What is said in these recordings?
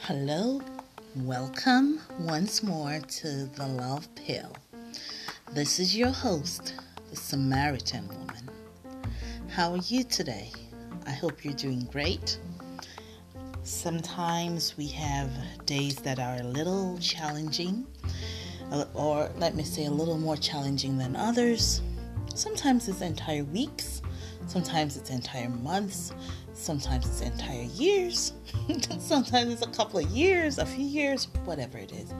Hello, welcome once more to the Love Pill. This is your host, the Samaritan Woman. How are you today? I hope you're doing great. Sometimes we have days that are a little challenging, uh, or let me say, a little more challenging than others. Sometimes it's entire weeks, sometimes it's entire months, sometimes it's entire years, sometimes it's a couple of years, a few years, whatever it is.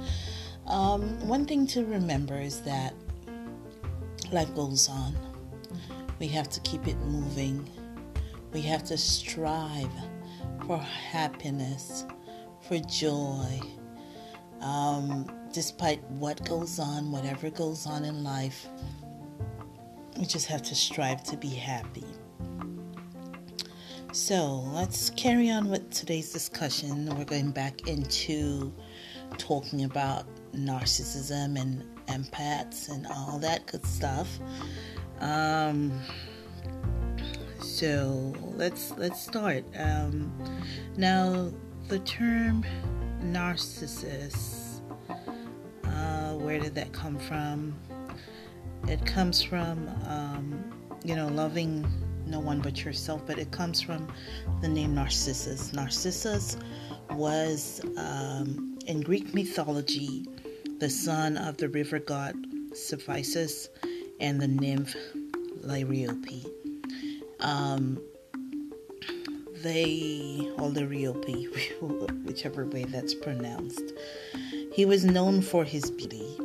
Um, one thing to remember is that life goes on. We have to keep it moving. We have to strive for happiness, for joy. Um, despite what goes on, whatever goes on in life, we just have to strive to be happy. So let's carry on with today's discussion. We're going back into talking about narcissism and empaths and all that good stuff. Um, so let's let's start. Um, now the term narcissist. Uh, where did that come from? It comes from um, you know loving no one but yourself, but it comes from the name Narcissus. Narcissus was, um, in Greek mythology, the son of the river god Cephissus and the nymph Liriope. Um, they, or Liriope, whichever way that's pronounced, he was known for his beauty.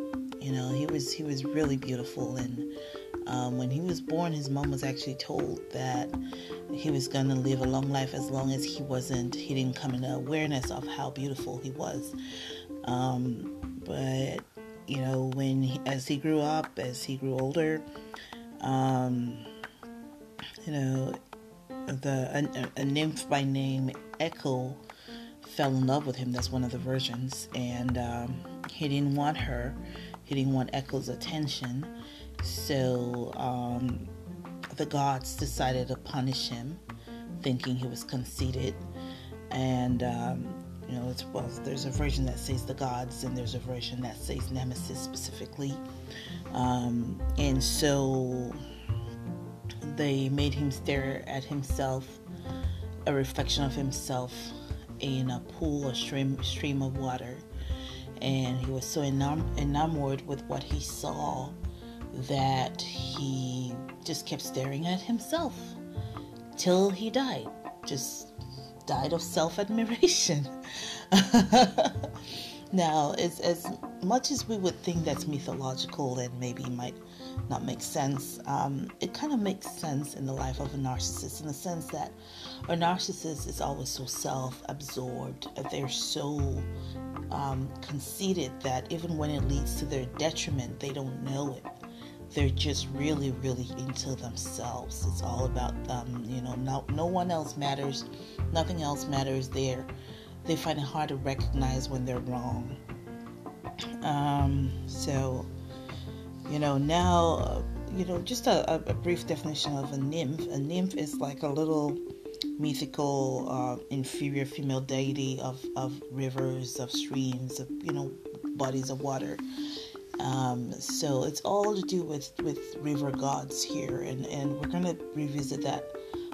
You know, he was he was really beautiful and um, when he was born, his mom was actually told that he was going to live a long life as long as he wasn't, he didn't come into awareness of how beautiful he was. Um, but, you know, when, he, as he grew up, as he grew older, um, you know, the a, a, nymph by name Echo fell in love with him. That's one of the versions, and um, he didn't want her. He didn't want Echo's attention, so um, the gods decided to punish him, thinking he was conceited. And, um, you know, it's, well, there's a version that says the gods, and there's a version that says Nemesis specifically. Um, and so they made him stare at himself, a reflection of himself in a pool, a stream, stream of water. And he was so enam- enamored with what he saw that he just kept staring at himself till he died. Just died of self admiration. now, as, as much as we would think that's mythological and maybe might not make sense, um, it kind of makes sense in the life of a narcissist in the sense that a narcissist is always so self absorbed, they're so um, conceited that even when it leads to their detriment, they don't know it they're just really, really into themselves. It's all about them. You know, no, no one else matters. Nothing else matters. There, they find it hard to recognize when they're wrong. Um, so, you know, now, uh, you know, just a, a, brief definition of a nymph. A nymph is like a little mythical, uh, inferior female deity of, of rivers, of streams, of, you know, bodies of water. Um, so it's all to do with, with river gods here, and, and we're going to revisit that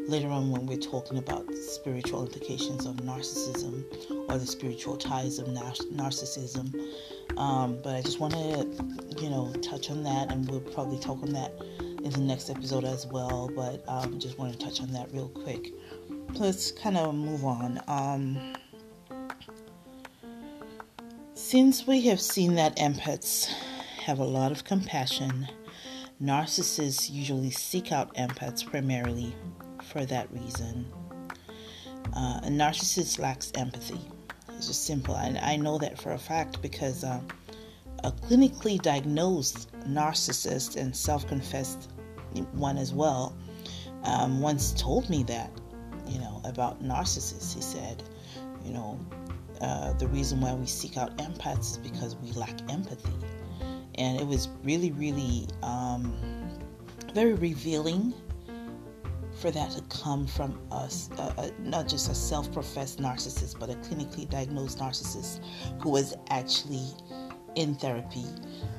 later on when we're talking about spiritual implications of narcissism or the spiritual ties of nar- narcissism. Um, but I just want to, you know, touch on that, and we'll probably talk on that in the next episode as well. But um, just want to touch on that real quick. Let's kind of move on. Um, since we have seen that empaths have a lot of compassion, narcissists usually seek out empaths primarily for that reason. Uh, a narcissist lacks empathy. It's just simple. And I know that for a fact because uh, a clinically diagnosed narcissist and self confessed one as well um, once told me that, you know, about narcissists. He said, you know, uh, the reason why we seek out empaths is because we lack empathy and it was really, really um, very revealing for that to come from us, uh, uh, not just a self professed narcissist, but a clinically diagnosed narcissist who was actually in therapy,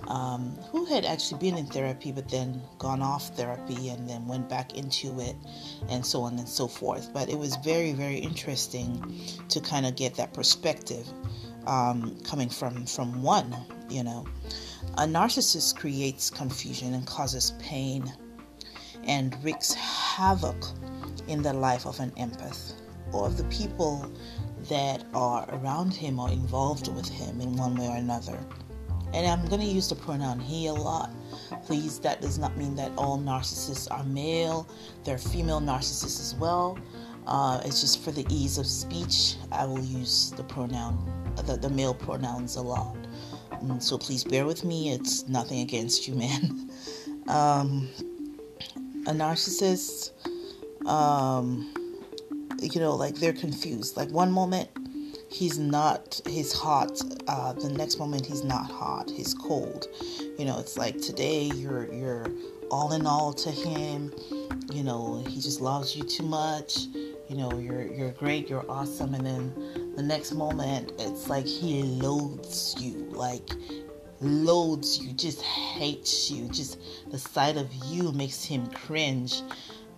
um, who had actually been in therapy but then gone off therapy and then went back into it, and so on and so forth. But it was very, very interesting to kind of get that perspective um, coming from from one. You know, a narcissist creates confusion and causes pain and wreaks havoc in the life of an empath or of the people that are around him or involved with him in one way or another. And I'm going to use the pronoun he a lot. Please, that does not mean that all narcissists are male. There are female narcissists as well. Uh, it's just for the ease of speech, I will use the pronoun, the, the male pronouns a lot. Mm, so please bear with me. It's nothing against you, man. um, a narcissist, um, you know, like they're confused. Like one moment he's not, he's hot. Uh, the next moment he's not hot. He's cold. You know, it's like today you're you're all in all to him. You know, he just loves you too much. You know, you're you're great, you're awesome, and then the next moment it's like he loathes you, like loathes you, just hates you. Just the sight of you makes him cringe.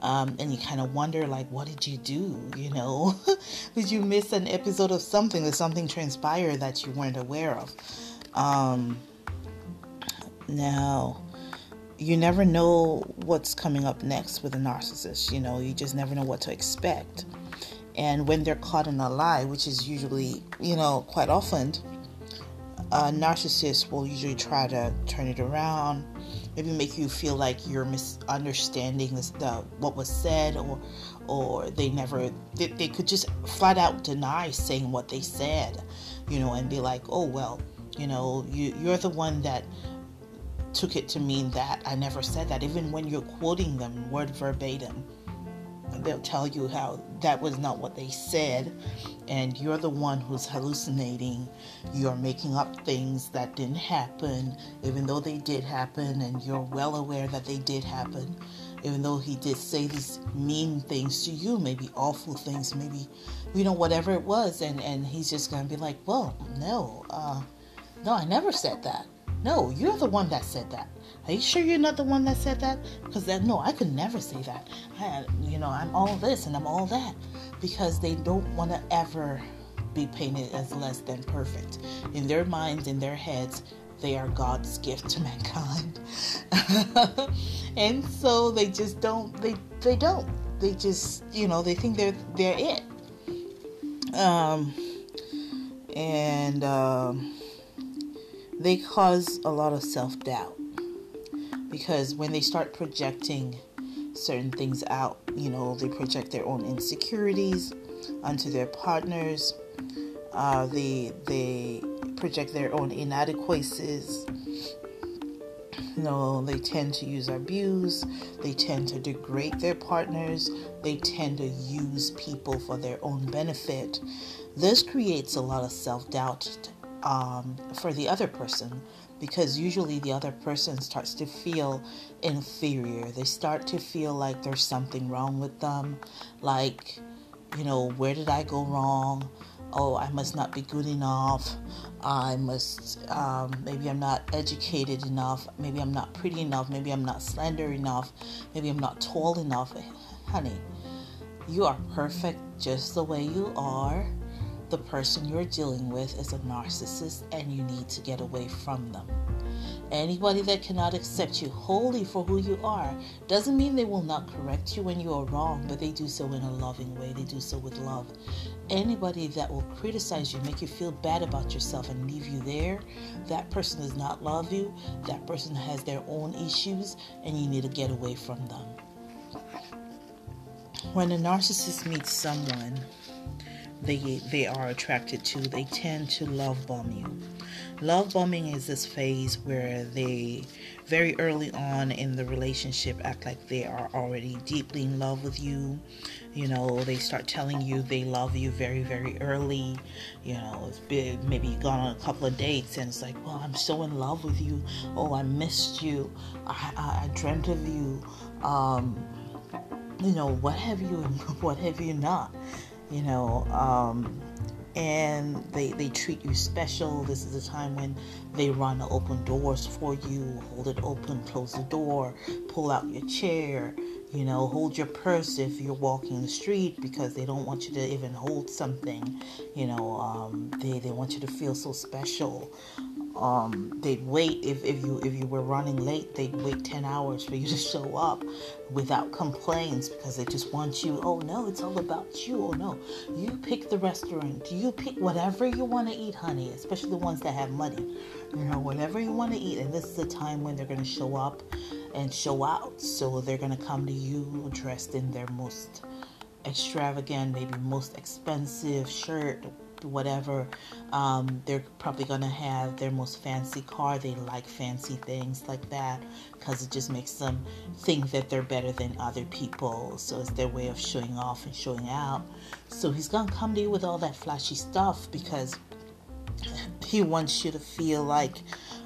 Um, and you kind of wonder, like, what did you do? You know, did you miss an episode of something? Did something transpire that you weren't aware of? Um, now, you never know what's coming up next with a narcissist. You know, you just never know what to expect. And when they're caught in a lie, which is usually, you know, quite often, a narcissist will usually try to turn it around, maybe make you feel like you're misunderstanding this, the what was said, or or they never they, they could just flat out deny saying what they said, you know, and be like, oh well, you know, you you're the one that took it to mean that I never said that, even when you're quoting them word verbatim they'll tell you how that was not what they said. And you're the one who's hallucinating. You're making up things that didn't happen even though they did happen. And you're well aware that they did happen even though he did say these mean things to you maybe awful things maybe you know whatever it was. And and he's just gonna be like well no uh no i never said that no you're the one that said that are you sure you're not the one that said that? Because that no, I could never say that. I, you know, I'm all this and I'm all that, because they don't want to ever be painted as less than perfect. In their minds, in their heads, they are God's gift to mankind, and so they just don't. They they don't. They just you know they think they're they're it. Um, and um, they cause a lot of self doubt because when they start projecting certain things out, you know, they project their own insecurities onto their partners. Uh, they they project their own inadequacies. You know, they tend to use abuse. They tend to degrade their partners. They tend to use people for their own benefit. This creates a lot of self doubt um, for the other person because usually the other person starts to feel inferior. They start to feel like there's something wrong with them, like, you know, where did I go wrong? Oh, I must not be good enough. I must, um, maybe I'm not educated enough. Maybe I'm not pretty enough. Maybe I'm not slender enough. Maybe I'm not tall enough. Honey, you are perfect just the way you are the person you're dealing with is a narcissist and you need to get away from them. Anybody that cannot accept you wholly for who you are doesn't mean they will not correct you when you are wrong, but they do so in a loving way. They do so with love. Anybody that will criticize you, make you feel bad about yourself, and leave you there, that person does not love you. That person has their own issues, and you need to get away from them. When a narcissist meets someone, they they are attracted to. They tend to love bomb you. Love bombing is this phase where they very early on in the relationship act like they are already deeply in love with you. You know, they start telling you they love you very, very early. You know, it's been maybe gone on a couple of dates and it's like, well, I'm so in love with you. Oh, I missed you. I, I, I dreamt of you. Um, you know, what have you and what have you not? You know, um, and they they treat you special. This is a time when they run open doors for you, hold it open, close the door, pull out your chair, you know, hold your purse if you're walking the street because they don't want you to even hold something. You know, um, they they want you to feel so special um, they'd wait. If, if you if you were running late they'd wait 10 hours for you to show up without complaints because they just want you oh no it's all about you. Oh no. You pick the restaurant. You pick whatever you want to eat honey especially the ones that have money. You know whatever you want to eat. And this is a time when they're going to show up and show out. So they're going to come to you dressed in their most extravagant maybe most expensive shirt whatever. Um, they're probably gonna have their most fancy car. They like fancy things like that because it just makes them think that they're better than other people. So it's their way of showing off and showing out. So he's gonna come to you with all that flashy stuff because he wants you to feel like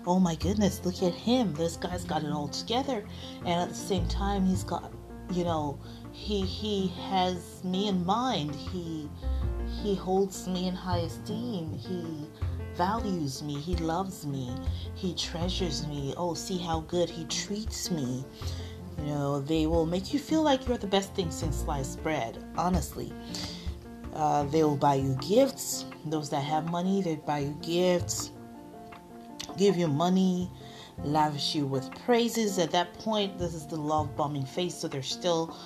oh my goodness, look at him. This guy's got it all together. And at the same time, he's got, you know, he he has me in mind. He he holds me in high esteem. He values me. He loves me. He treasures me. Oh, see how good he treats me. You know, they will make you feel like you're the best thing since sliced bread, honestly. Uh, they will buy you gifts. Those that have money, they buy you gifts, give you money, lavish you with praises. At that point, this is the love bombing phase, so they're still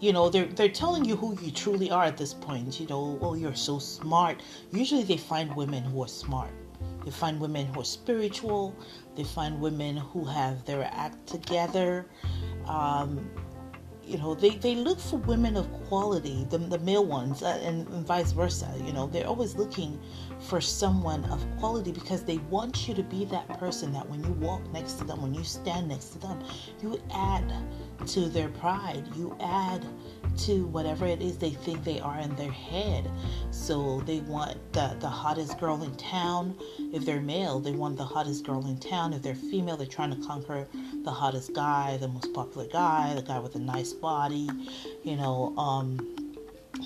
you know they're they're telling you who you truly are at this point you know oh you're so smart. Usually they find women who are smart. They find women who are spiritual. They find women who have their act together. Um, you know they, they look for women of quality the, the male ones uh, and, and vice versa you know. They're always looking for someone of quality because they want you to be that person that when you walk next to them when you stand next to them you add to their pride you add to whatever it is they think they are in their head. So they want the, the hottest girl in town. If they're male, they want the hottest girl in town. If they're female, they're trying to conquer the hottest guy, the most popular guy, the guy with a nice body, you know, um,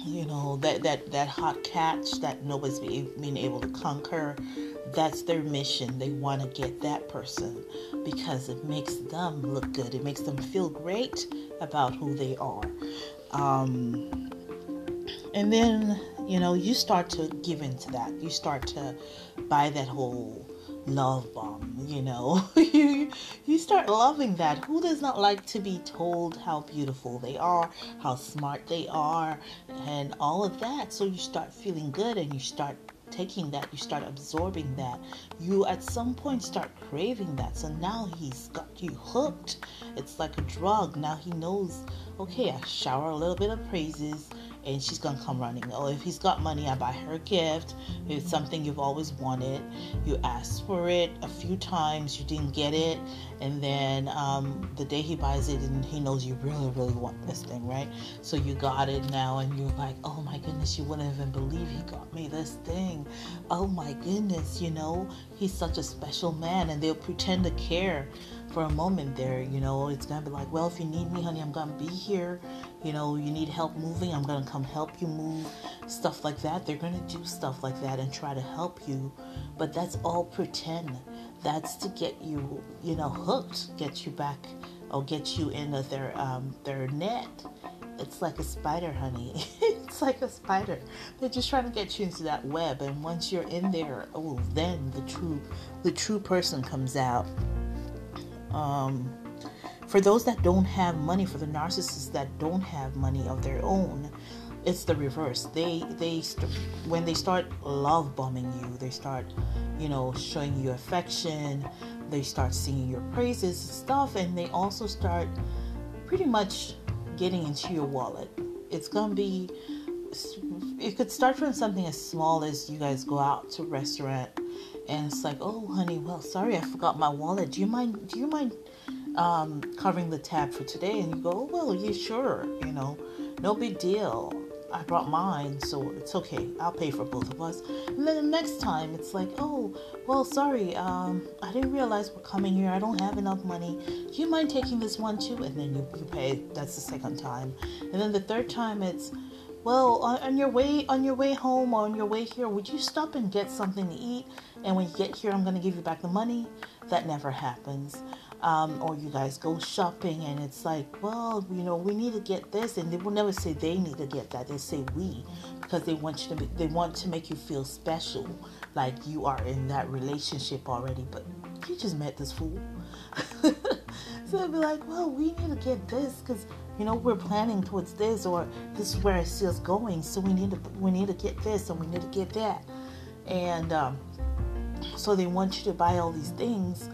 you know, that, that, that hot catch that nobody's being able to conquer. That's their mission. They want to get that person because it makes them look good. It makes them feel great about who they are. Um, and then, you know, you start to give into that. You start to buy that whole love bomb, you know. you you start loving that. Who does not like to be told how beautiful they are, how smart they are, and all of that. So you start feeling good and you start taking that, you start absorbing that. You at some point start craving that. So now he's got you hooked. It's like a drug. Now he knows, okay, I shower a little bit of praises and she's gonna come running. Oh, if he's got money, I buy her a gift. If it's something you've always wanted, you asked for it a few times, you didn't get it, and then um, the day he buys it, and he knows you really, really want this thing, right? So you got it now, and you're like, oh my goodness, you wouldn't even believe he got me this thing. Oh my goodness, you know, he's such a special man, and they'll pretend to care for a moment there. You know, it's gonna be like, well, if you need me, honey, I'm gonna be here. You know, you need help moving, I'm gonna come help you move. Stuff like that. They're gonna do stuff like that and try to help you, but that's all pretend. That's to get you, you know, hooked, get you back, or get you into their um, their net. It's like a spider, honey. it's like a spider. They're just trying to get you into that web, and once you're in there, oh, then the true, the true person comes out. Um, for those that don't have money, for the narcissists that don't have money of their own, it's the reverse. They they st- when they start love bombing you, they start, you know, showing you affection. They start singing your praises and stuff, and they also start pretty much getting into your wallet. It's gonna be. It could start from something as small as you guys go out to restaurant and it's like, oh, honey, well, sorry, I forgot my wallet. Do you mind? Do you mind um, covering the tab for today? And you go, oh, well, yeah, sure. You know, no big deal. I brought mine, so it's okay. I'll pay for both of us. And then the next time, it's like, oh, well, sorry, um, I didn't realize we're coming here. I don't have enough money. Do you mind taking this one too? And then you, you pay. That's the second time. And then the third time, it's, well, on, on your way on your way home or on your way here, would you stop and get something to eat? And when you get here, I'm going to give you back the money. That never happens um, or you guys go shopping and it's like, well, you know, we need to get this, and they will never say they need to get that. They say we because they want you to. Be, they want to make you feel special, like you are in that relationship already. But you just met this fool, so they'd be like, well, we need to get this because you know we're planning towards this, or this is where I see us going. So we need to we need to get this, and we need to get that, and um, so they want you to buy all these things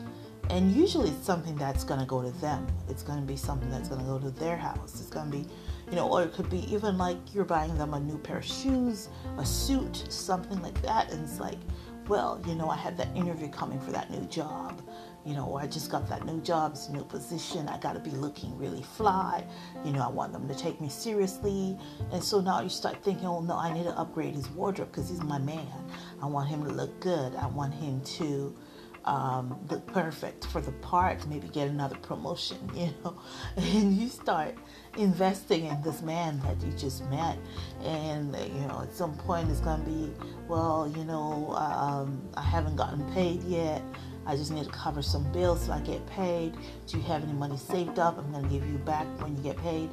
and usually it's something that's going to go to them. It's going to be something that's going to go to their house. It's going to be you know or it could be even like you're buying them a new pair of shoes a suit something like that. And it's like well you know i had that interview coming for that new job. You know or i just got that new job a new position. I got to be looking really fly. You know i want them to take me seriously. And so now you start thinking oh no i need to upgrade his wardrobe because he's my man. I want him to look good. I want him to um, look perfect for the part, maybe get another promotion, you know, and you start investing in this man that you just met, and you know, at some point it's gonna be, well, you know, um, I haven't gotten paid yet. I just need to cover some bills so I get paid. Do you have any money saved up? I'm gonna give you back when you get paid.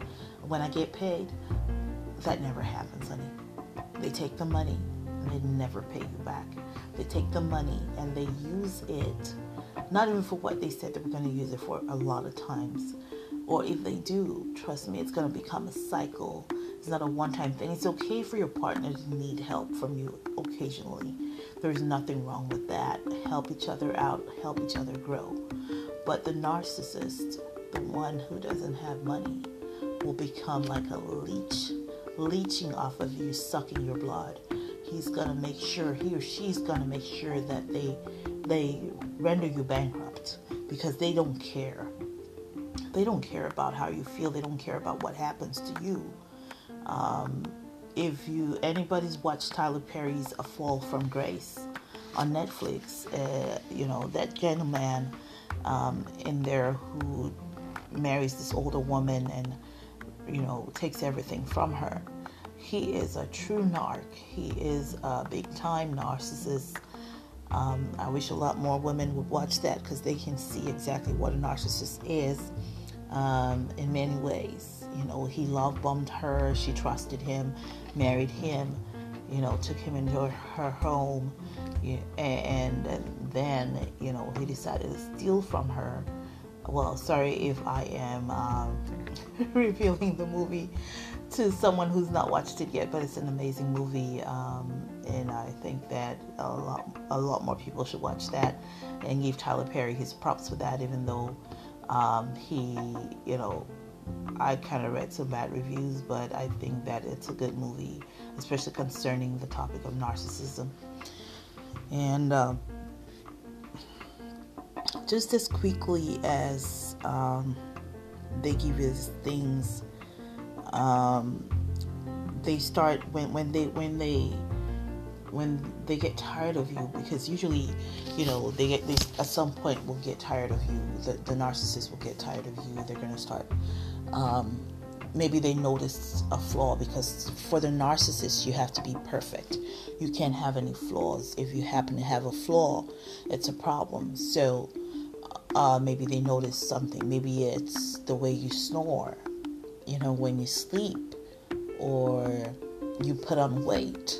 When I get paid, that never happens, honey. They take the money and they never pay you back. They take the money and they use it, not even for what they said they were going to use it for a lot of times. Or if they do, trust me, it's going to become a cycle. It's not a one time thing. It's okay for your partner to need help from you occasionally. There's nothing wrong with that. Help each other out, help each other grow. But the narcissist, the one who doesn't have money, will become like a leech, leeching off of you, sucking your blood he's going to make sure he or she's going to make sure that they they render you bankrupt because they don't care. They don't care about how you feel. They don't care about what happens to you. Um, if you anybody's watched tyler perry's a fall from grace on netflix uh, you know that gentleman um, in there who marries this older woman and you know takes everything from her he is a true narc. He is a big time narcissist. Um, I wish a lot more women would watch that because they can see exactly what a narcissist is um, in many ways. You know, he love bombed her, she trusted him, married him, you know, took him into her home, and then, you know, he decided to steal from her. Well, sorry if I am um, revealing the movie to someone who's not watched it yet, but it's an amazing movie, um, and I think that a lot, a lot more people should watch that and give Tyler Perry his props for that, even though um, he, you know, I kind of read some bad reviews, but I think that it's a good movie, especially concerning the topic of narcissism. And uh, just as quickly as um, they give us things um, they start when when they when they when they get tired of you because usually you know they get they at some point will get tired of you the, the narcissist will get tired of you they're to start um, maybe they notice a flaw because for the narcissist you have to be perfect. You can't have any flaws. If you happen to have a flaw it's a problem. So uh, maybe they notice something. Maybe it's the way you snore you know, when you sleep or you put on weight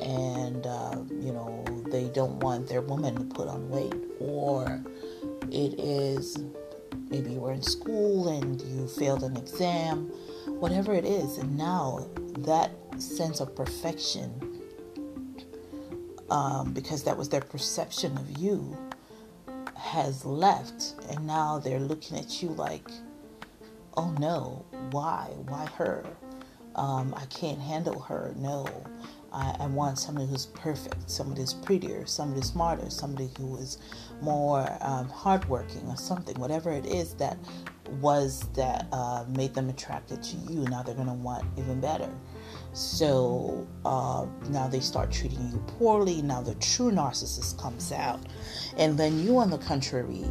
and, uh, you know, they don't want their woman to put on weight or it is maybe you were in school and you failed an exam, whatever it is, and now that sense of perfection, um, because that was their perception of you, has left, and now they're looking at you like, oh no, why? Why her? Um, I can't handle her. No. I, I, want somebody who's perfect, somebody who's prettier, somebody smarter, somebody who is more um, hardworking or something, whatever it is that was that uh, made them attracted to you. Now they're going to want even better. So uh, now they start treating you poorly. Now the true narcissist comes out. And then you, on the contrary,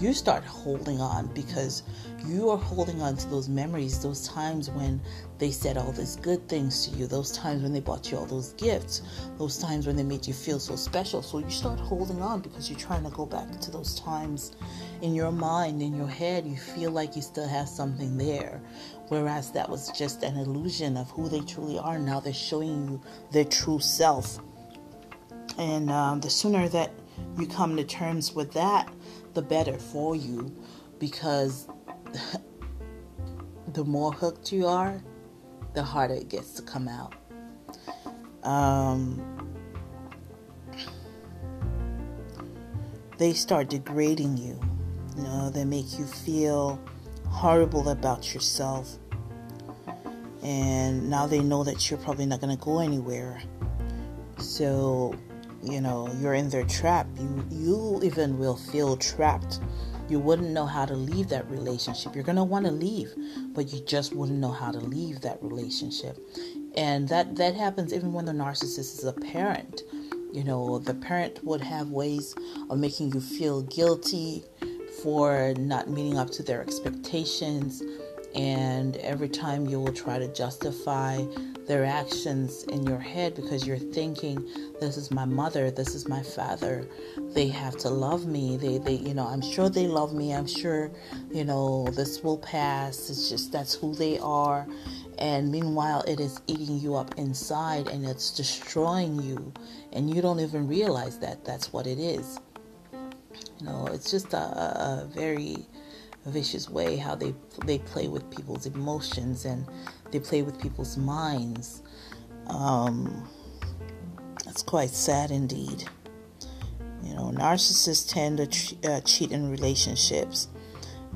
you start holding on because you are holding on to those memories, those times when they said all these good things to you, those times when they bought you all those gifts, those times when they made you feel so special. So you start holding on because you're trying to go back to those times in your mind, in your head. You feel like you still have something there, whereas that was just an illusion of who they truly are. Now they're showing you their true self. And um, the sooner that you come to terms with that, the better for you because the more hooked you are, the harder it gets to come out. Um, they start degrading you. You know, they make you feel horrible about yourself. And now they know that you're probably not going to go anywhere. So, you know, you're in their trap. You you even will feel trapped you wouldn't know how to leave that relationship. You're going to want to leave, but you just wouldn't know how to leave that relationship. And that that happens even when the narcissist is a parent. You know, the parent would have ways of making you feel guilty for not meeting up to their expectations. And every time you will try to justify their actions in your head because you're thinking, this is my mother, this is my father. They have to love me. They, they, you know, I'm sure they love me. I'm sure, you know, this will pass. It's just that's who they are. And meanwhile, it is eating you up inside and it's destroying you. And you don't even realize that that's what it is. You know, it's just a, a very vicious way how they they play with people's emotions and they play with people's minds. Um, it's quite sad indeed. You know, narcissists tend to uh, cheat in relationships,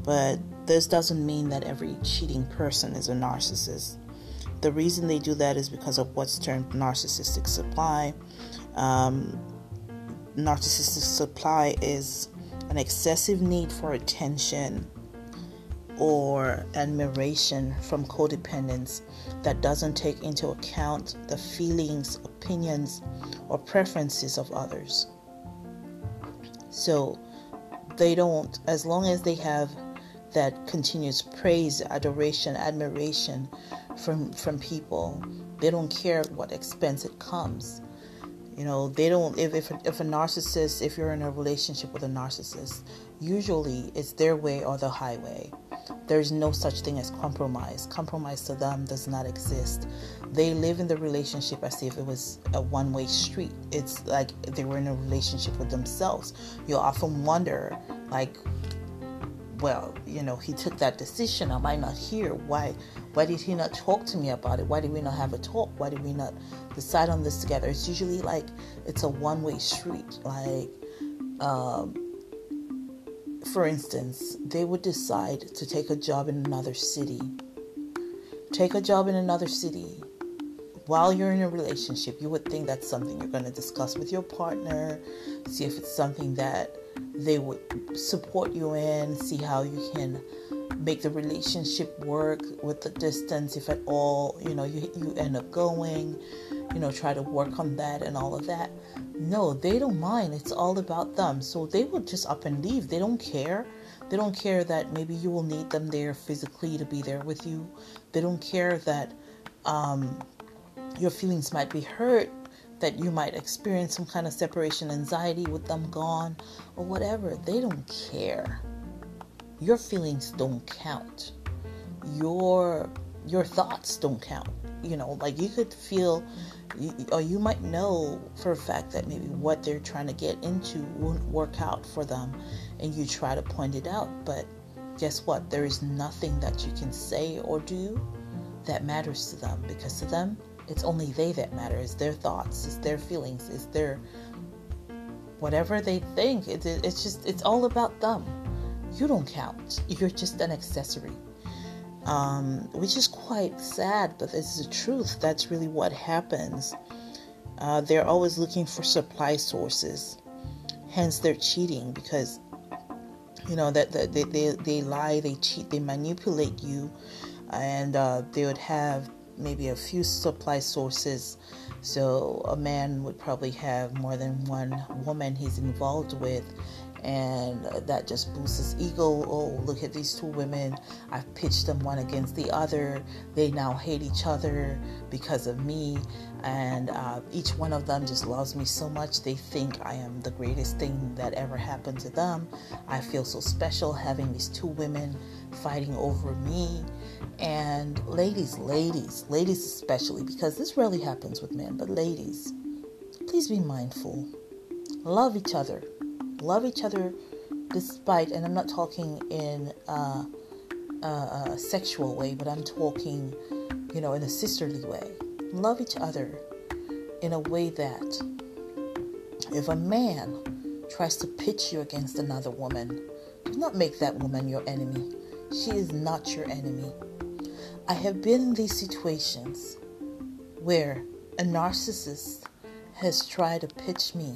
but this doesn't mean that every cheating person is a narcissist. The reason they do that is because of what's termed narcissistic supply. Um, narcissistic supply is an excessive need for attention or admiration from codependents that doesn't take into account the feelings, opinions, or preferences of others. So they don't, as long as they have that continuous praise, adoration, admiration from from people, they don't care at what expense it comes. You know, they don't. If if if a narcissist, if you're in a relationship with a narcissist, usually it's their way or the highway there's no such thing as compromise. Compromise to them does not exist. They live in the relationship as if it was a one way street. It's like they were in a relationship with themselves. You often wonder, like, well, you know, he took that decision. Am I not here? Why? Why did he not talk to me about it? Why did we not have a talk? Why did we not decide on this together? It's usually like it's a one way street. Like, um, for instance, they would decide to take a job in another city. Take a job in another city. While you're in a relationship, you would think that's something you're going to discuss with your partner, see if it's something that they would support you in, see how you can make the relationship work with the distance, if at all, you know, you, you end up going, you know, try to work on that and all of that. No, they don't mind. It's all about them. So they will just up and leave. They don't care. They don't care that maybe you will need them there physically to be there with you. They don't care that um, your feelings might be hurt, that you might experience some kind of separation anxiety with them gone, or whatever. They don't care. Your feelings don't count. Your your thoughts don't count. You know, like you could feel or you might know for a fact that maybe what they're trying to get into won't work out for them and you try to point it out but guess what there is nothing that you can say or do that matters to them because to them it's only they that matter it's their thoughts it's their feelings it's their whatever they think. It's, it's just it's all about them. You don't count. You're just an accessory. Um, which is quite sad, but it's the truth. That's really what happens. Uh, they're always looking for supply sources, hence they're cheating because you know that, they, they they lie, they cheat, they manipulate you, and uh, they would have maybe a few supply sources. So a man would probably have more than one woman he's involved with, and that just boosts his ego. Oh, look at these two women. I've pitched them one against the other. They now hate each other because of me, and uh, each one of them just loves me so much. They think I am the greatest thing that ever happened to them. I feel so special having these two women fighting over me. And ladies, ladies, ladies especially, because this rarely happens with men, but ladies, please be mindful. Love each other love each other despite, and I'm not talking in a, a, a sexual way, but I'm talking, you know, in a sisterly way. Love each other in a way that if a man tries to pitch you against another woman, do not make that woman your enemy. She is not your enemy. I have been in these situations where a narcissist has tried to pitch me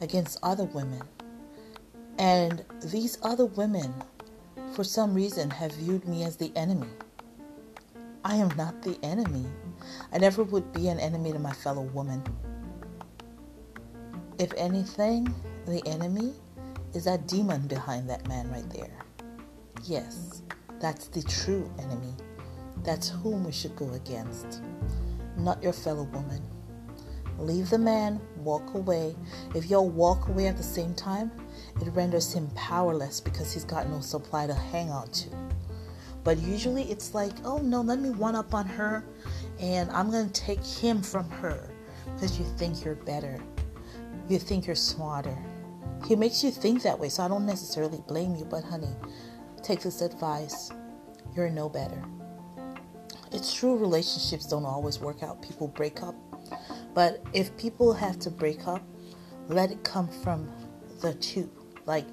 against other women. And these other women, for some reason, have viewed me as the enemy. I am not the enemy. I never would be an enemy to my fellow woman. If anything, the enemy is that demon behind that man right there. Yes, that's the true enemy. That's whom we should go against, not your fellow woman. Leave the man, walk away. If y'all walk away at the same time, it renders him powerless because he's got no supply to hang on to. But usually it's like, oh no, let me one up on her and I'm going to take him from her because you think you're better. You think you're smarter. He makes you think that way, so I don't necessarily blame you, but honey, take this advice. You're no better. It's true, relationships don't always work out. People break up but if people have to break up, let it come from the two. Like,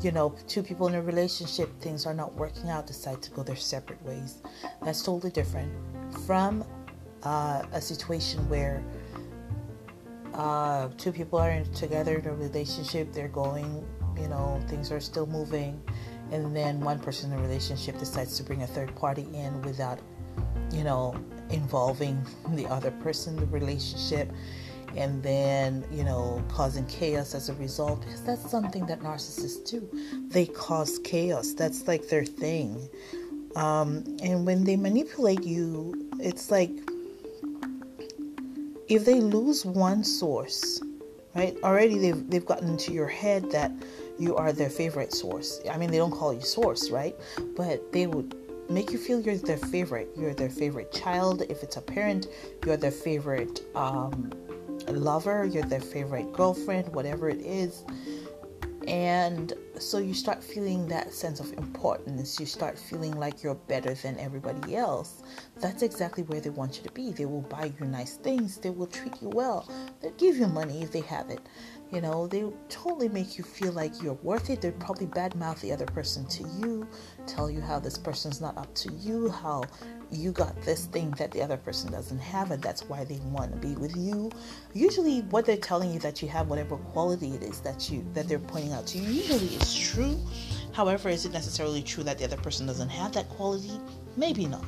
you know, two people in a relationship, things are not working out, decide to go their separate ways. That's totally different from uh, a situation where uh, two people are together in a relationship, they're going, you know, things are still moving, and then one person in the relationship decides to bring a third party in without, you know, involving the other person, in the relationship, and then, you know, causing chaos as a result, because that's something that narcissists do. They cause chaos, that's like their thing. Um, and when they manipulate you, it's like if they lose one source, right? Already they've they've gotten into your head that you are their favorite source. I mean, they don't call you source, right? But they would make you feel you're their favorite. You're their favorite child. If it's a parent, you're their favorite um, lover. You're their favorite girlfriend, whatever it is. And so you start feeling that sense of importance. You start feeling like you're better than everybody else. That's exactly where they want you to be. They will buy you nice things. They will treat you well. They'll give you money if they have it. You know, they totally make you feel like you're worth it. They'd probably badmouth the other person to you, tell you how this person's not up to you, how you got this thing that the other person doesn't have, and that's why they want to be with you. Usually, what they're telling you that you have, whatever quality it is that you that they're pointing out to you, usually is true. However, is it necessarily true that the other person doesn't have that quality? Maybe not.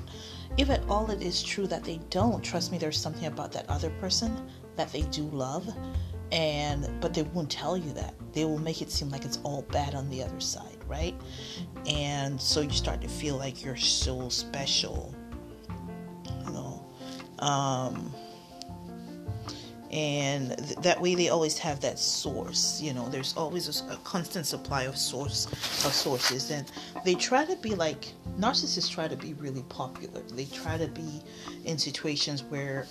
If at all it is true that they don't, trust me, there's something about that other person that they do love and but they won't tell you that. They will make it seem like it's all bad on the other side right? And so you start to feel like you're so special you know? Um and th- that way they always have that source you know? There's always a, a constant supply of source of sources. And they try to be like narcissists try to be really popular. They try to be in situations where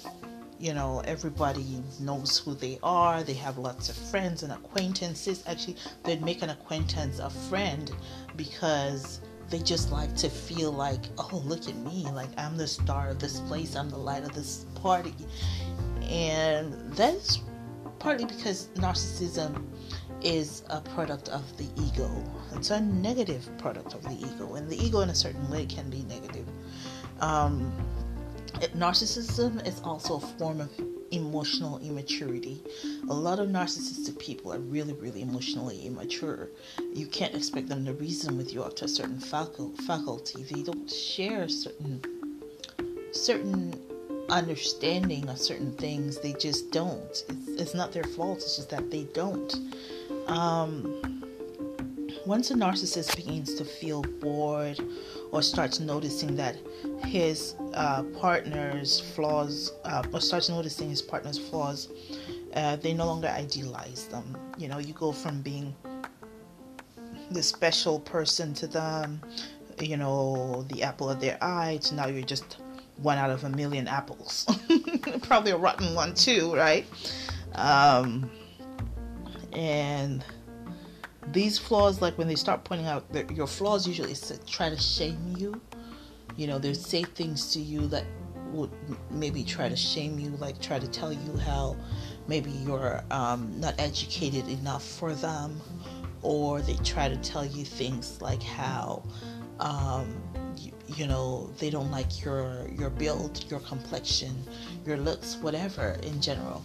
you know everybody knows who they are. They have lots of friends and acquaintances. Actually they'd make an acquaintance a friend because they just like to feel like oh look at me. Like i'm the star of this place. I'm the light of this party. And that's partly because narcissism is a product of the ego. It's a negative product of the ego and the ego in a certain way can be negative. Um, narcissism is also a form of emotional immaturity. A lot of narcissistic people are really, really emotionally immature. You can't expect them to reason with you up to a certain faculty. They don't share certain certain understanding of certain things. They just don't. It's, it's not their fault. It's just that they don't. Um, once a narcissist begins to feel bored or starts noticing that his uh, partner's flaws, uh, or starts noticing his partner's flaws, uh, they no longer idealize them. You know, you go from being the special person to them, you know, the apple of their eye, to now you're just one out of a million apples. Probably a rotten one too, right? Um, and these flaws, like when they start pointing out your flaws, usually is to try to shame you. You know, they say things to you that would maybe try to shame you, like try to tell you how maybe you're um, not educated enough for them, or they try to tell you things like how um, you, you, know they don't like your your build, your complexion, your looks, whatever in general,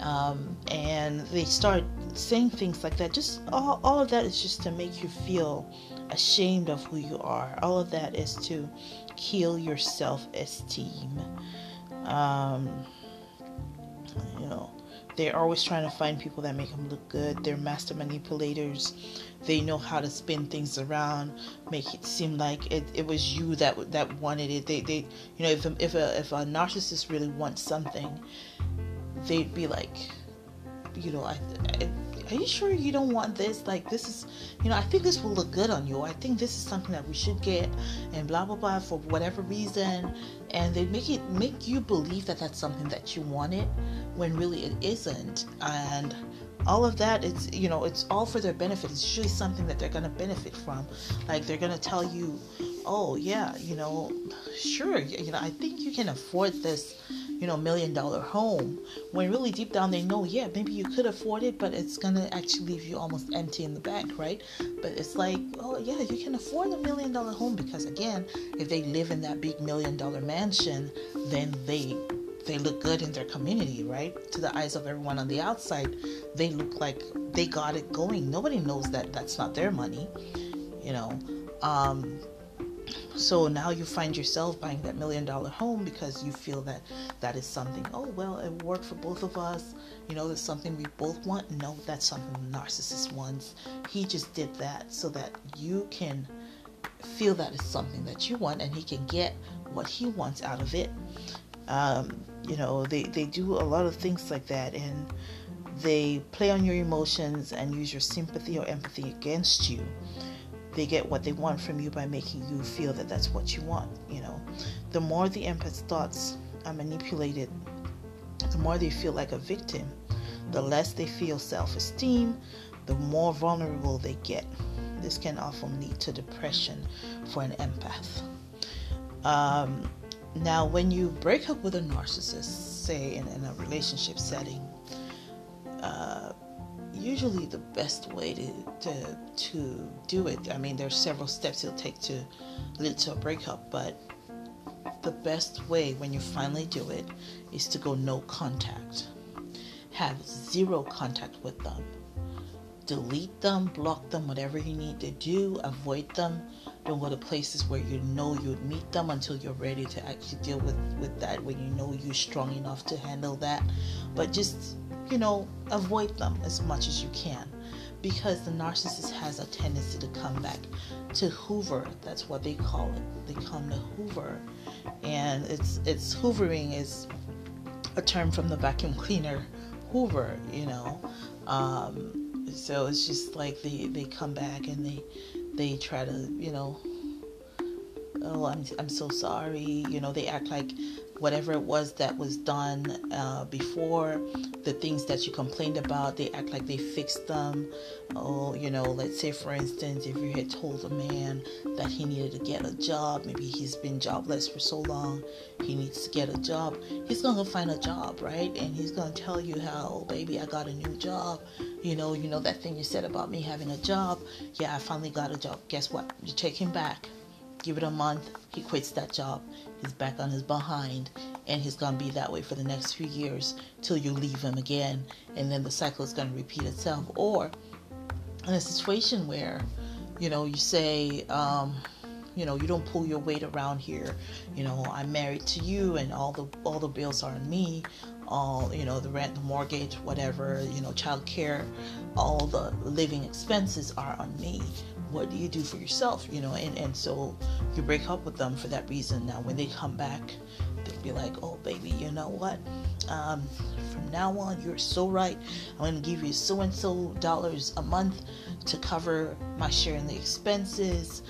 um, and they start saying things like that. Just all, all of that is just to make you feel ashamed of who you are. All of that is to kill your self-esteem. Um, you know, they're always trying to find people that make them look good. They're master manipulators. They know how to spin things around, make it seem like it, it was you that that wanted it. They, they you know, if if a if a narcissist really wants something, they'd be like, you know, I, I are you sure you don't want this? Like, this is, you know, I think this will look good on you. I think this is something that we should get, and blah blah blah for whatever reason. And they make it make you believe that that's something that you wanted, when really it isn't. And all of that it's you know it's all for their benefit it's usually something that they're to benefit from like they're to tell you oh yeah you know sure you know i think you can afford this you know, million dollar home when really deep down they know, yeah, maybe you could afford it, but it's gonna actually leave you almost empty in the bank, right? But it's like, oh, yeah, you can afford a million dollar home because, again, if they live in that big million dollar mansion, then they they look good in their community, right? To the eyes of everyone on the outside, they look like they got it going. Nobody knows that that's not their money, you know. Um, so now you find yourself buying that million dollar home because you feel that that is something, oh, well, it worked for both of us. You know, there's something we both want. No, that's something the narcissist wants. He just did that so that you can feel that it's something that you want and he can get what he wants out of it. Um, you know, they, they do a lot of things like that and they play on your emotions and use your sympathy or empathy against you they get what they want from you by making you feel that that's what you want you know. The more the empath's thoughts are manipulated the more they feel like a victim the less they feel self-esteem the more vulnerable they get. This can often lead to depression for an empath. Um, now when you break up with a narcissist say in, in a relationship setting uh, usually the best way to, to to do it. I mean, there's several steps it'll take to lead to a breakup, but the best way when you finally do it is to go no contact. Have zero contact with them. Delete them, block them, whatever you need to do. Avoid them. Don't go to places where you know you would meet them until you're ready to actually deal with, with that, when you know you're strong enough to handle that. But just you know, avoid them as much as you can because the narcissist has a tendency to come back to hoover. That's what they call it. They come to hoover and it's it's hoovering is a term from the vacuum cleaner hoover you know. Um, so it's just like they they come back and they they try to you know oh i'm i'm so sorry. You know they act like whatever it was that was done uh, before, the things that you complained about, they act like they fixed them. Oh, you know, let's say for instance, if you had told a man that he needed to get a job, maybe he's been jobless for so long, he needs to get a job, he's gonna find a job, right? And he's gonna tell you how, oh, baby, I got a new job. You know, you know that thing you said about me having a job. Yeah, I finally got a job. Guess what? You take him back Give it a month, he quits that job. He's back on his behind, and he's gonna be that way for the next few years till you leave him again, and then the cycle is gonna repeat itself. Or in a situation where, you know, you say, um, you know you don't pull your weight around here. You know i'm married to you and all the all the bills are on me. All you know the rent the mortgage whatever you know child care all the living expenses are on me what do you do for yourself you know? And, and so you break up with them for that reason. Now when they come back they'll be like oh baby you know what? Um, from now on you're so right. I'm going to give you so and so dollars a month to cover my share in the expenses.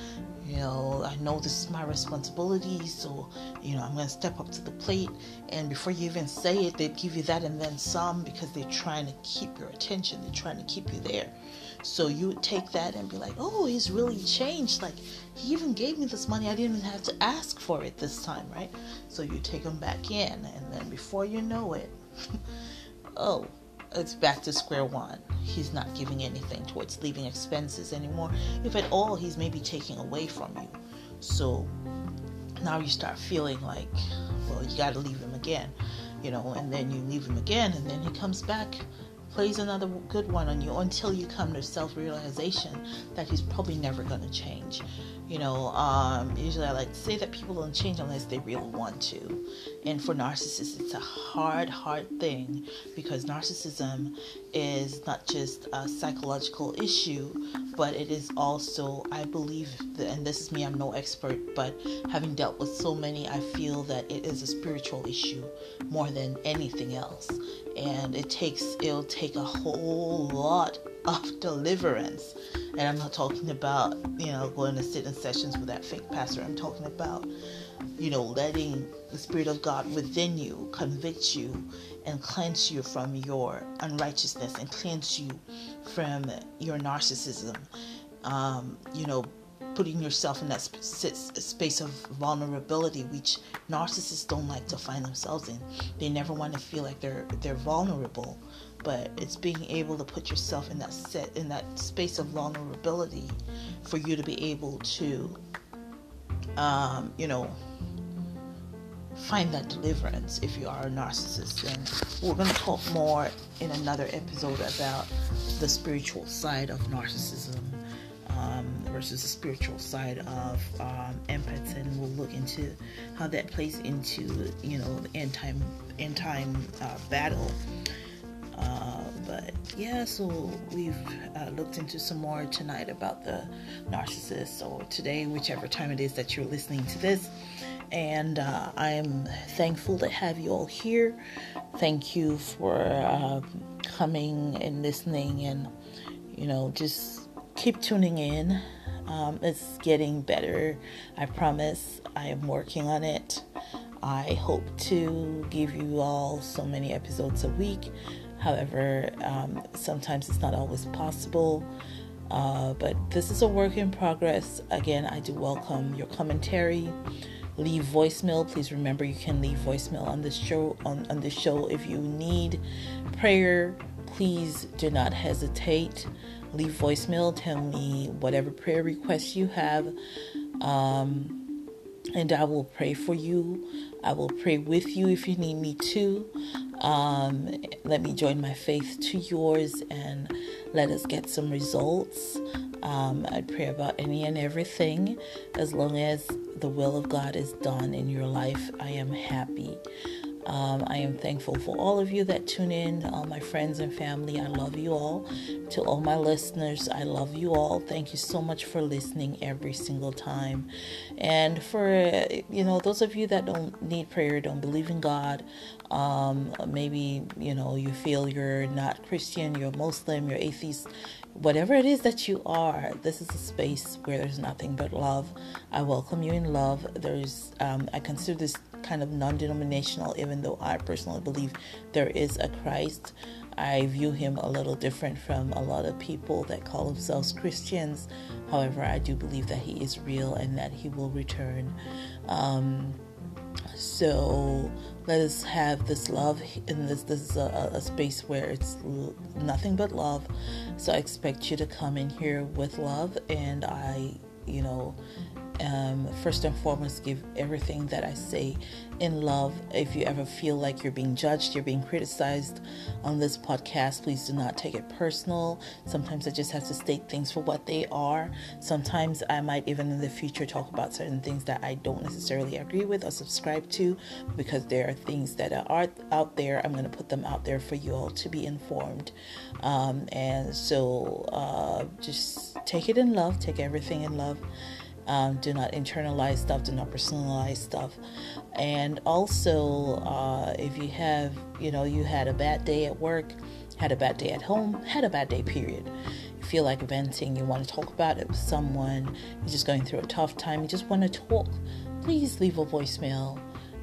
You know, I know this is my responsibility, so you know, I'm going to step up to the plate. And before you even say it, they give you that and then some because they're trying to keep your attention, they're trying to keep you there. So you would take that and be like, oh, he's really changed. Like, he even gave me this money, I didn't even have to ask for it this time, right? So you take him back in, and then before you know it, oh, it's back to square one. He's not giving anything towards leaving expenses anymore. If at all, he's maybe taking away from you. So now you start feeling like, well, you got to leave him again, you know, and then you leave him again, and then he comes back, plays another good one on you until you come to self realization that he's probably never going to change. You know, um, usually I like to say that people don't change unless they really want to. And for narcissists, it's a hard, hard thing because narcissism is not just a psychological issue, but it is also, I believe, and this is me, I'm no expert, but having dealt with so many, I feel that it is a spiritual issue more than anything else. And it takes, it'll take a whole lot of deliverance. And I'm not talking about, you know, going to sit in sessions with that fake pastor. I'm talking about, you know, letting the Spirit of God within you convict you and cleanse you from your unrighteousness and cleanse you from your narcissism. Um, you know, putting yourself in that space of vulnerability, which narcissists don't like to find themselves in. They never want to feel like they're they're vulnerable but it's being able to put yourself in that set in that space of vulnerability for you to be able to um, you know find that deliverance if you are a narcissist and we're going to talk more in another episode about the spiritual side of narcissism um, versus the spiritual side of um, empaths and we'll look into how that plays into you know the end time end time uh, battle uh, but yeah, so we've uh, looked into some more tonight about the narcissist, or today, whichever time it is that you're listening to this. And uh, I'm thankful to have you all here. Thank you for uh, coming and listening, and you know, just keep tuning in. Um, it's getting better. I promise. I am working on it. I hope to give you all so many episodes a week. However, um, sometimes it's not always possible. Uh, but this is a work in progress. Again, I do welcome your commentary. Leave voicemail. Please remember you can leave voicemail on this show. On, on this show, if you need prayer, please do not hesitate. Leave voicemail. Tell me whatever prayer requests you have. Um, and I will pray for you. I will pray with you if you need me to. Um, let me join my faith to yours and let us get some results. Um, I pray about any and everything. As long as the will of God is done in your life, I am happy. Um, I am thankful for all of you that tune in, all my friends and family. I love you all. To all my listeners, I love you all. Thank you so much for listening every single time. And for, you know, those of you that don't need prayer, don't believe in God, um, maybe, you know, you feel you're not Christian, you're Muslim, you're atheist, whatever it is that you are, this is a space where there's nothing but love. I welcome you in love. There's, um, I consider this kind of non denominational, even though I personally believe there is a Christ. I view him a little different from a lot of people that call themselves Christians. However, I do believe that he is real and that he will return. Um, so let us have this love and this this is a, a, space where it's nothing but love so i expect you to come in here with love and i you know um, first and foremost give everything that I say in love. If you ever feel like you're being judged, you're being criticized on this podcast, please do not take it personal. Sometimes I just have to state things for what they are. Sometimes I might even in the future talk about certain things that I don't necessarily agree with or subscribe to because there are things that are out there. I'm going to put them out there for you all to be informed. Um, and so uh, just take it in love, take everything in love. Um, do not internalize stuff, do not personalize stuff. And also, uh, if you have, you know, you had a bad day at work, had a bad day at home, had a bad day, period. You feel like venting, you want to talk about it with someone, you're just going through a tough time, you just want to talk, please leave a voicemail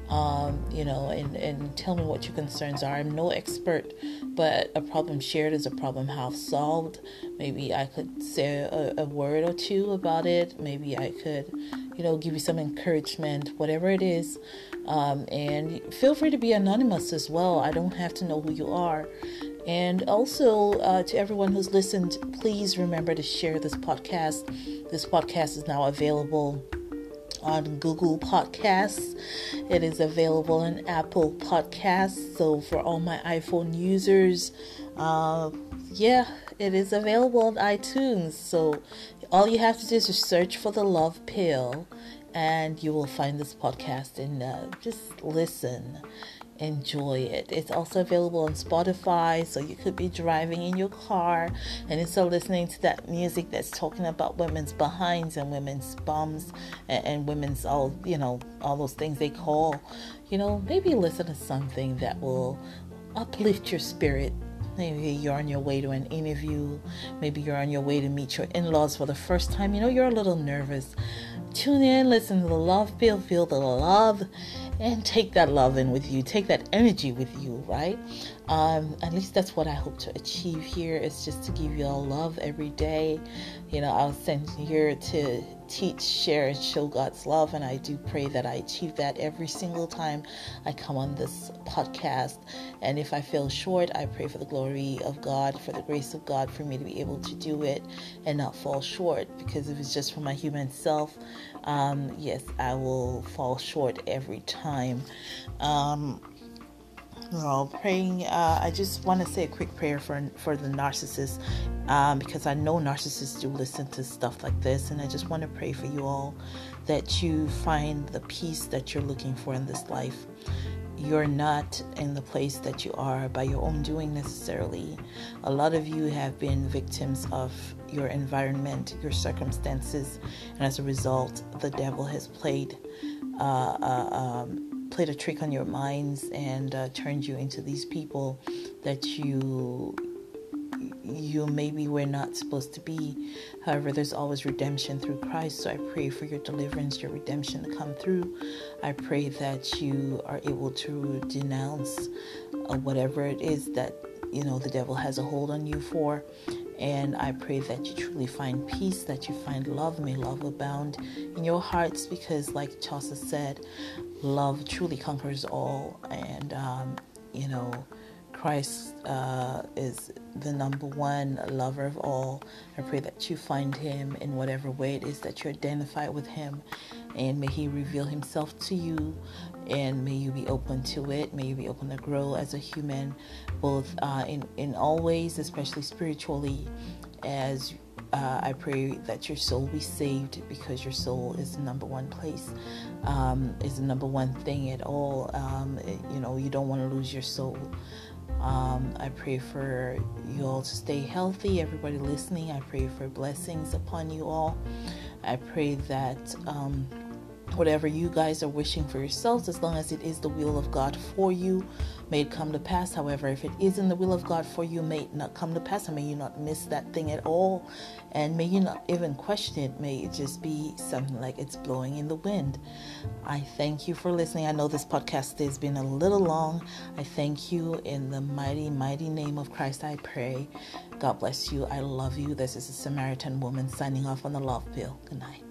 um, you know, and, and tell me what your concerns are. I'm no expert, but a problem shared is a problem half solved. Maybe I could say a, a word or two about it. Maybe I could, you know, give you some encouragement, whatever it is. Um, and feel free to be anonymous as well. I don't have to know who you are. And also, uh, to everyone who's listened, please remember to share this podcast. This podcast is now available on Google Podcasts. It is available on Apple Podcasts. So for all my iPhone users, uh, yeah, it is available on iTunes. So all you have to do is search for the Love Pill, and you will find this podcast and uh, just listen enjoy it. It's also available on Spotify, so you could be driving in your car and instead of listening to that music that's talking about women's behinds and women's bums and, and women's all you know all those things they call, you know, maybe listen to something that will uplift your spirit. Maybe you're on your way to an interview. Maybe you're on your way to meet your in laws for the first time. You know, you're a little nervous. Tune in, listen to the love, feel, feel the love, and take that love in with you, take that energy with you, right? Um, at least that's what I hope to achieve here is just to give you all love every day. You know, I was sent here to teach, share, and show God's love, and I do pray that I achieve that every single time I come on this podcast. And if I feel short, I pray for the glory of God, for the grace of God, for me to be able to do it and not fall short. Because if it's just for my human self, um, yes, I will fall short every time. Um, praying. Uh, I just want to say a quick prayer for for the narcissist, um, because I know narcissists do listen to stuff like this, and I just want to pray for you all that you find the peace that you're looking for in this life. You're not in the place that you are by your own doing necessarily. A lot of you have been victims of your environment, your circumstances, and as a result, the devil has played. Uh, uh, um, played a trick on your minds and uh, turned you into these people that you you maybe were not supposed to be. However, there's always redemption through Christ. So I pray for your deliverance, your redemption to come through. I pray that you are able to denounce uh, whatever it is that you know the devil has a hold on you for and I pray that you truly find peace, that you find love. May love abound in your hearts because, like Chaucer said, love truly conquers all. And, um, you know, Christ uh, is the number one lover of all. I pray that you find him in whatever way it is that you identify with him. And may he reveal himself to you. And may you be open to it. May you be open to grow as a human, both uh, in, in all ways, especially spiritually, as uh, I pray that your soul be saved because your soul is the number one place, um, is the number one thing at all. Um, it, you know, you don't want to lose your soul. Um, I pray for you all to stay healthy. Everybody listening, I pray for blessings upon you all. I pray that um, whatever you guys are wishing for yourselves, as long as it is the will of God for you, may it come to pass. However, if it isn't the will of God for you, may it not come to pass, and may you not miss that thing at all, and may you not even question it. May it just be something like it's blowing in the wind. I thank you for listening. I know this podcast has been a little long. I thank you in the mighty, mighty name of Christ. I pray. God bless you. I love you. This is a Samaritan woman signing off on the Love Pill. Good night.